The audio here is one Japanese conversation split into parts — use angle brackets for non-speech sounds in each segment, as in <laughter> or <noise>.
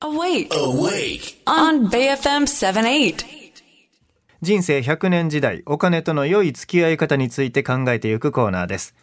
Awake. Awake. On BFM 78. 人生100年時代お金との良い付き合い方について考えていくコーナーです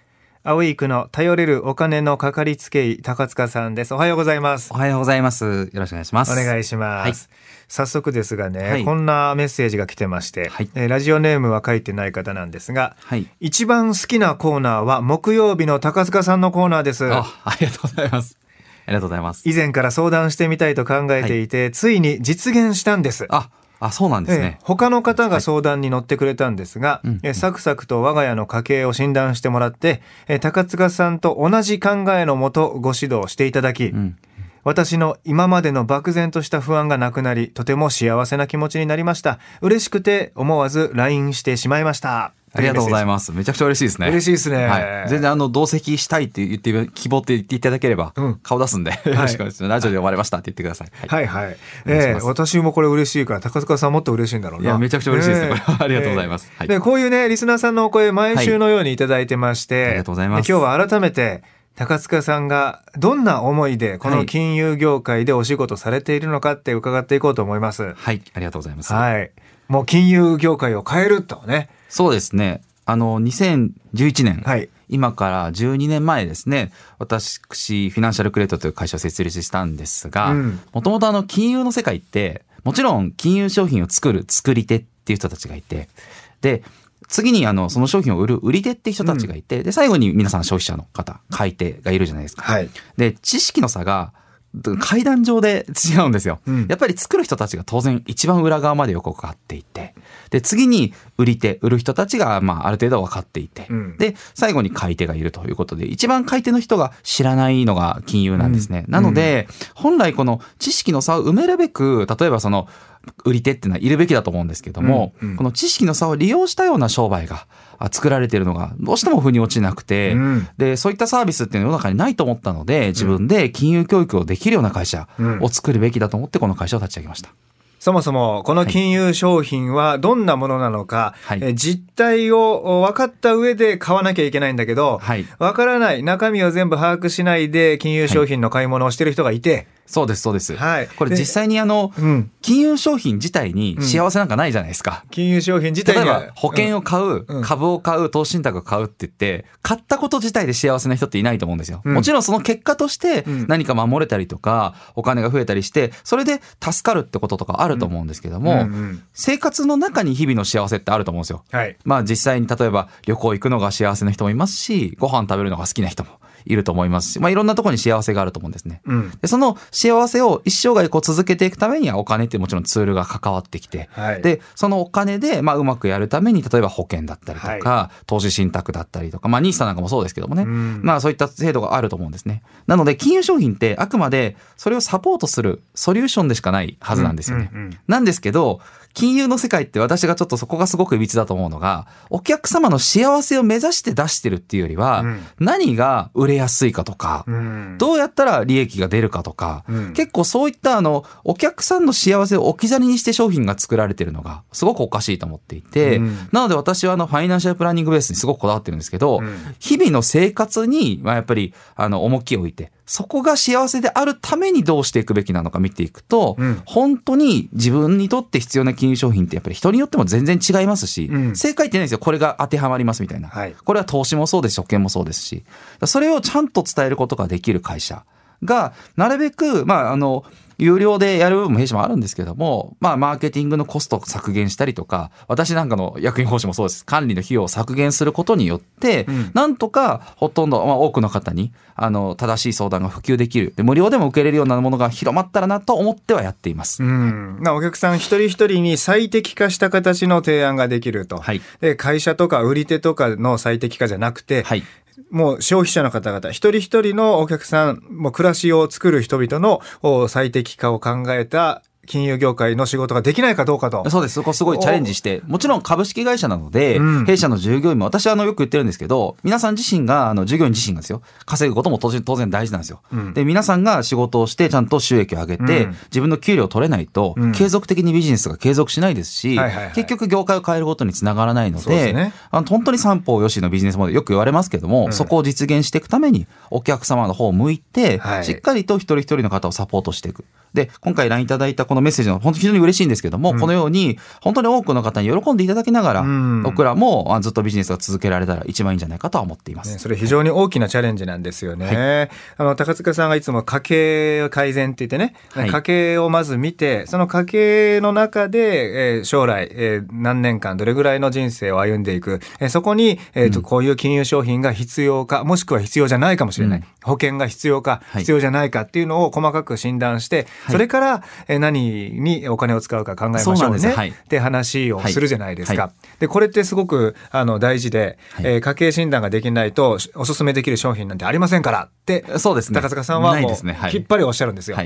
アウィークの頼れるお金のかかりつけ医高塚さんですおはようございますおはようございます。よろしくお願いします。お願いします、早速ですがね、はいこんなメッセージが来てまして、はいえーラジオネームは書いてない方なんですが、はい。一番好きなコーナーは木曜日の高塚さんのコーナーですあ、ありがとうございます。ありがとうございます。以前から相談してみたいと考えていて、ついに実現したんですあ、あ、そうなんですええね。他の方が相談に乗ってくれたんですが、うんえサクサクと我が家の家計を診断してもらって、え高塚さんと同じ考えのもとご指導していただき、うん。私の今までの漠然とした不安がなくなり、とても幸せな気持ちになりました。嬉しくて思わず LINE してしまいました。ありがとうございまます。めちゃくちゃ嬉しいですね。嬉しいですねはい。全然あの、同席したいって言って、希望って言っていただければうん、顔出すんで、よろしくお願いします。ラジオで呼ばれましたって言ってください。はいはいはい。ええ私もこれ嬉しいから、高塚さんもっと嬉しいんだろうな。いやめちゃくちゃ嬉しいですねええこれはありがとうございますはいで、こういうね、リスナーさんのお声、毎週のようにいただいてまして、ありがとうございますで今日は改めて、高塚さんがどんな思いでこのはい金融業界でお仕事されているのかって伺っていこうと思います。はい。ありがとうございます。はい。もう金融業界を変えるとね。そうですね。あの、2011年。はい。今から12年前ですね、私、フィナンシャルクレートという会社を設立したんですがうん、もともとあの金融の世界って、もちろん金融商品を作る作り手っていう人たちがいて、で、次にあの、その商品を売る売り手っていう人たちがいて、で、最後に皆さん消費者の方、買い手がいるじゃないですか。はい。で、知識の差が、階段上で違うんですよ。うん。やっぱり作る人たちが当然一番裏側までよく分かっていて、で、次に売り手、売る人たちが、まあ、ある程度分かっていて、うん。で、最後に買い手がいるということで、一番買い手の人が知らないのが金融なんですね。うん。なので、本来この知識の差を埋めるべく、例えばその、売り手っていうのはいるべきだと思うんですけども、うんうん。この知識の差を利用したような商売があ作られているのがどうしても腑に落ちなくて、うん。で、そういったサービスっていうのは世の中にないと思ったので、自分で金融教育をできるような会社を作るべきだと思ってこの会社を立ち上げました。そもそもこの金融商品はどんなものなのか、はい。え実態を分かった上で買わなきゃいけないんだけど、はい。分からない。中身を全部把握しないで金融商品の買い物をしてる人がいて、そうです、そうです。はい。これ実際にあの、うん。金融商品自体に幸せなんかないじゃないですか。金融商品自体例えば保険を買う、うん。株を買う、投資信託を買うって言って、買ったこと自体で幸せな人っていないと思うんですよ。うん。もちろんその結果としてうん。何か守れたりとか、お金が増えたりして、それで助かるってこととかあると思うんですけども、うんうん。生活の中に日々の幸せってあると思うんですよ。はい。まあ実際に例えば旅行行くのが幸せな人もいますし、ご飯食べるのが好きな人もいると思いますし、まあいろんなところに幸せがあると思うんですね。うんでその幸せを一生涯こう続けていくためにはお金ってもちろんツールが関わってきて、はいで、そのお金でまあうまくやるために例えば保険だったりとか、投資信託だったりとか、まあニーサなんかもそうですけどもね、うんまあそういった制度があると思うんですね。なので金融商品ってあくまでそれをサポートするソリューションでしかないはずなんですよね。うんうんうんなんですけど、金融の世界って私がちょっとそこがすごくいびつだと思うのが、お客様の幸せを目指して出してるっていうよりは、うん。何が売れやすいかとか、うん。どうやったら利益が出るかとか、うん。結構そういったあの、お客さんの幸せを置き去りにして商品が作られてるのがすごくおかしいと思っていて、うん。なので私はあの、ファイナンシャルプランニングベースにすごくこだわってるんですけど、うん。日々の生活に、まあ、やっぱり、あの、重きを置いて、そこが幸せであるためにどうしていくべきなのか見ていくと、うん本当に自分にとって必要な金融商品ってやっぱり人によっても全然違いますし、うん正解ってないんですよ。これが当てはまりますみたいな。はいこれは投資もそうですし、保険もそうですし。それをちゃんと伝えることができる会社が、なるべく、まあ、あの、有料でやる部分も弊社もあるんですけども、まあ、マーケティングのコストを削減したりとか、私なんかの役員報酬もそうです。管理の費用を削減することによって、んなんとかほとんど、まあ、多くの方に、あの、正しい相談が普及できる。で無料でも受けれるようなものが広まったらなと思ってはやっています。うん、なお客さん一人一人に最適化した形の提案ができると、はいで会社とか売り手とかの最適化じゃなくて、はい。もう消費者の方々一人一人のお客さんも暮らしを作る人々の最適化を考えた金融業界の仕事ができないかどうかと。そうです。そこすごいチャレンジして、もちろん株式会社なので、うん。弊社の従業員も、私はあのよく言ってるんですけど、皆さん自身が、あの従業員自身がですよ、稼ぐことも当然当然大事なんですよ。うん。で、皆さんが仕事をして、ちゃんと収益を上げて、うん。自分の給料を取れないと、うん。継続的にビジネスが継続しないですし、はいはいはい。結局業界を変えることにつながらないので、ですね。あの本当に三方よしのビジネスモデルよく言われますけども、うん。そこを実現していくために、お客様の方を向いて、はい。しっかりと一人一人の方をサポートしていく。で、今回 LINE いただいたこのメッセージの本当に非常に嬉しいんですけども、このように本当に多くの方に喜んでいただきながら、うん。僕らもあずっとビジネスが続けられたら一番いいんじゃないかとは思っています。ね、それ非常に大きなチャレンジなんですよね。あの、高塚さんがいつも家計改善って言ってね、はい。家計をまず見て、その家計の中で、えー将来、えー何年間どれぐらいの人生を歩んでいく、えーそこに、えっ、と、こういう金融商品が必要か、もしくは必要じゃないかもしれない。うん保険が必要か、はい。必要じゃないかっていうのを細かく診断して、はい。それから、えー何にお金を使うか考えましょうね。よはいって話をするじゃないですか。はいで、これってすごく、あの、大事で、はいえー家計診断ができないと、おすすめできる商品なんてありませんからって、そうですね。高塚さんはもうきっぱりおっしゃるんですよ。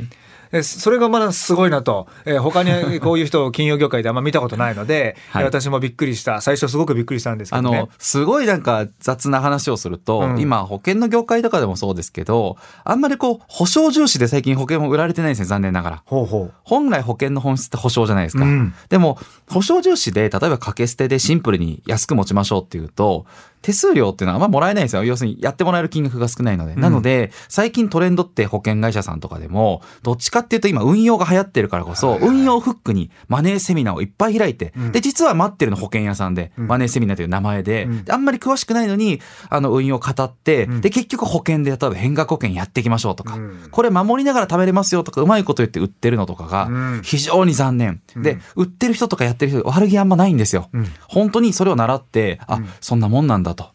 はいでそれがまだすごいなと、えー他に <laughs> こういう人を金融業界であんま見たことないので、はいえー私もびっくりした。最初すごくびっくりしたんですけあどね。の、すごいなんか雑な話をすると、うん今保険の業界とかでもそうですけど、あんまりこう、保証重視で最近保険も売られてないんですね、残念ながら。ほうほ本来保険の本質って保証じゃないですか。うんでも、保証重視で、例えば掛け捨てでシンプルに安く持ちましょうっていうと、手数料っていうのはあんまもらえないんですよ。要するにやってもらえる金額が少ないので。なので、最近トレンドって保険会社さんとかでも、どっちかっていうと今運用が流行ってるからこそ、運用フックにマネーセミナーをいっぱい開いて、うん。で、実は待ってるの保険屋さんで、うん。マネーセミナーという名前で、あんまり詳しくないのに、あの、運用を語って、うん。で、結局保険で、例えば変額保険やっていきましょうとか、うん。これ守りながら食べれますよとか、うまいこと言って売ってるのとかが、うん。非常に残念。で、売ってる人とかやってる人、悪気あんまないんですよ。うん。本当にそれを習って、あ、そんなもんなんだと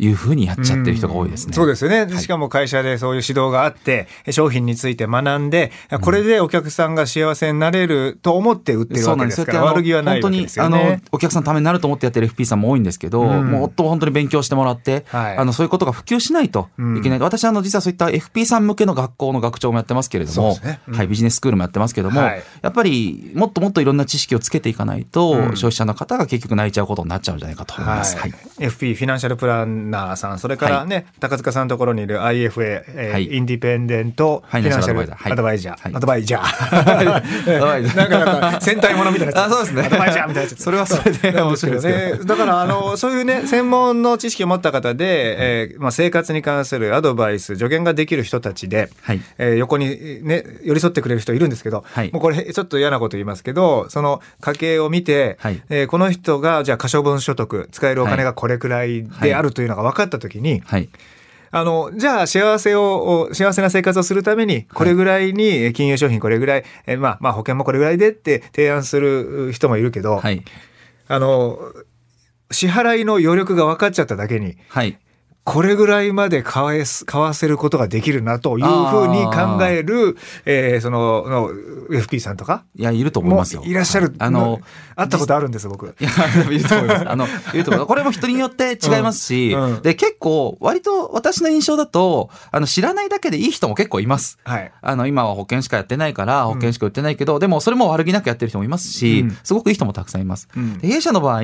いうふうにやっちゃってる人が多いですね。うんそうですよね。しかも会社でそういう指導があって、商品について学んで、これでお客さんが幸せになれると思って売ってるわけですから、そうなん悪気はないわけですよね本当にあの。お客さんのためになると思ってやってる FP さんも多いんですけど、うんもっと本当に勉強してもらって、はいあのそういうことが普及しないといけない。私あの実はそういった FP さん向けの学校の学長もやってますけれども、ねうんはいビジネススクールもやってますけども、はいやっぱりもっともっといろんな知識をつけていかないと、うん消費者の方が結局泣いちゃうことになっちゃうんじゃないかと思います。ははいい。FP フィナンシャルプランナーさんそれからね、高塚さんのところにいる IFA、えーはい。インディペンデントフファイナンシャルアドバイザー。はい。アドバイザー、<laughs> なんかなんか戦隊ものみたいなあそうですね。アドバイザーみたいなそれはそれで面白いですねだからあのそういうね専門の知識を持った方で、えーまあ、生活に関するアドバイス助言ができる人たちで、はい。えー横にね寄り添ってくれる人いるんですけど、はい。もうこれちょっと嫌なこと言いますけどその家計を見て、はい。えーこの人がじゃあ可処分所得使えるお金がこれくらいであるというのが分かった時に、はい。あの、じゃあ幸せを、お幸せな生活をするために、これぐらいにえー金融商品これぐらい、えーまあ、まあ保険もこれぐらいでって提案する人もいるけど、はい。あの、支払いの余力が分かっちゃっただけに、はい。これぐらいまで買えす買わせることができるなというふうに考える、えーそのの FP さんとか？いや、いると思いもますよ。いらっしゃる、はいあの、会ったことあるんです僕。いや、いると思います。あの、いると思います。これも人によって違いますし、うんうんで、結構、割と私の印象だと、あの、知らないだけでいい人も結構います。はい。あの、今は保険しかやってないから、保険しか売ってないけど、でもそれも悪気なくやってる人もいますし、うんすごくいい人もたくさんいます。弊社の場合、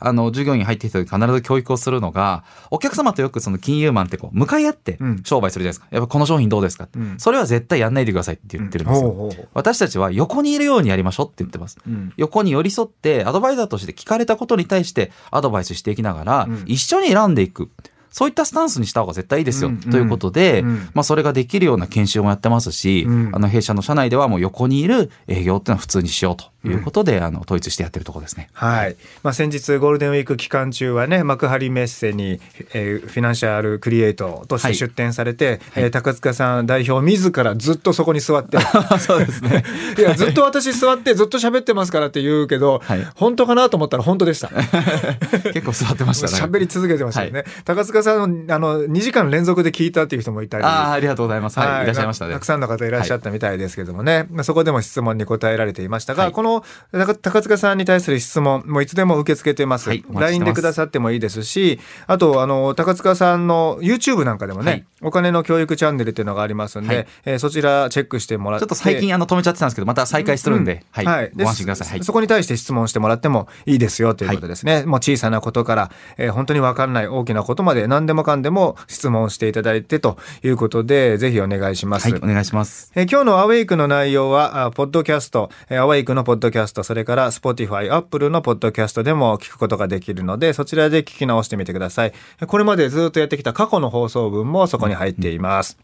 あの、従業員入ってきた時必ず教育をするのが、お客様とよくその金融マンってこう、向かい合ってうん商売するじゃないですか。やっぱこの商品どうですか、うんそれは絶対やんないでくださいって言ってるんですよ。ほうほうほう私たちは横にいるようにやりましょうって言ってます。うん横に寄り添ってアドバイザーとして聞かれたことに対してアドバイスしていきながら、うん一緒に選んでいく。そういったスタンスにした方が絶対いいですよ。うんということで、うんまあそれができるような研修もやってますし、うんあの弊社の社内ではもう横にいる営業っていうのは普通にしようということで、あの統一してやってるところですね。はい。まあ、先日ゴールデンウィーク期間中はね、幕張メッセに、えーフィナンシャルクリエイトとして出展されて、えー高塚さん代表自らずっとそこに座って、<laughs> そうですね。<laughs> いや、ずっと私座ってずっと喋ってますからって言うけど、はい本当かなと思ったら本当でした。<laughs> 結構座ってましたね。喋り続けてましたよね。高塚さんの、あの、2時間連続で聞いたっていう人もいたり。ああ、ありがとうございます。はい、いらっしゃいましたねたく。さんの方いらっしゃったみたいですけどもね、まあそこでも質問に答えられていましたが、はいこのの高高塚さんに対する質問もういつでも受け付けてます、はい LINE ますでくださってもいいですしあとあの高塚さんの YouTube なんかでもね、はいお金の教育チャンネルっていうのがありますんで、はいえーそちらチェックしてもらってちょっと最近あの止めちゃってたんですけど、また再開するんで、はい、でご安心ください。はいそ。そこに対して質問してもらってもいいですよということですね。もう小さなことから、えー本当に分かんない大きなことまで何でもかんでも質問していただいてということで、ぜひお願いします。はい、お願いします。えー今日のアウェイクの内容は、あポッドキャスト、えーアウェイクのポッドキャスト、それから Spotify、Apple のポッドキャストでも聞くことができるので、そちらで聞き直してみてください。えーこれまでずっとやってきた過去の放送分もそこに入っています。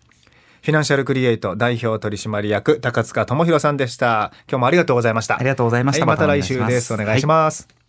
フィナンシャルクリエイト代表取締役高塚智博さんでした。今日もありがとうございました。ありがとうございましたはいまた来週です。お願いします。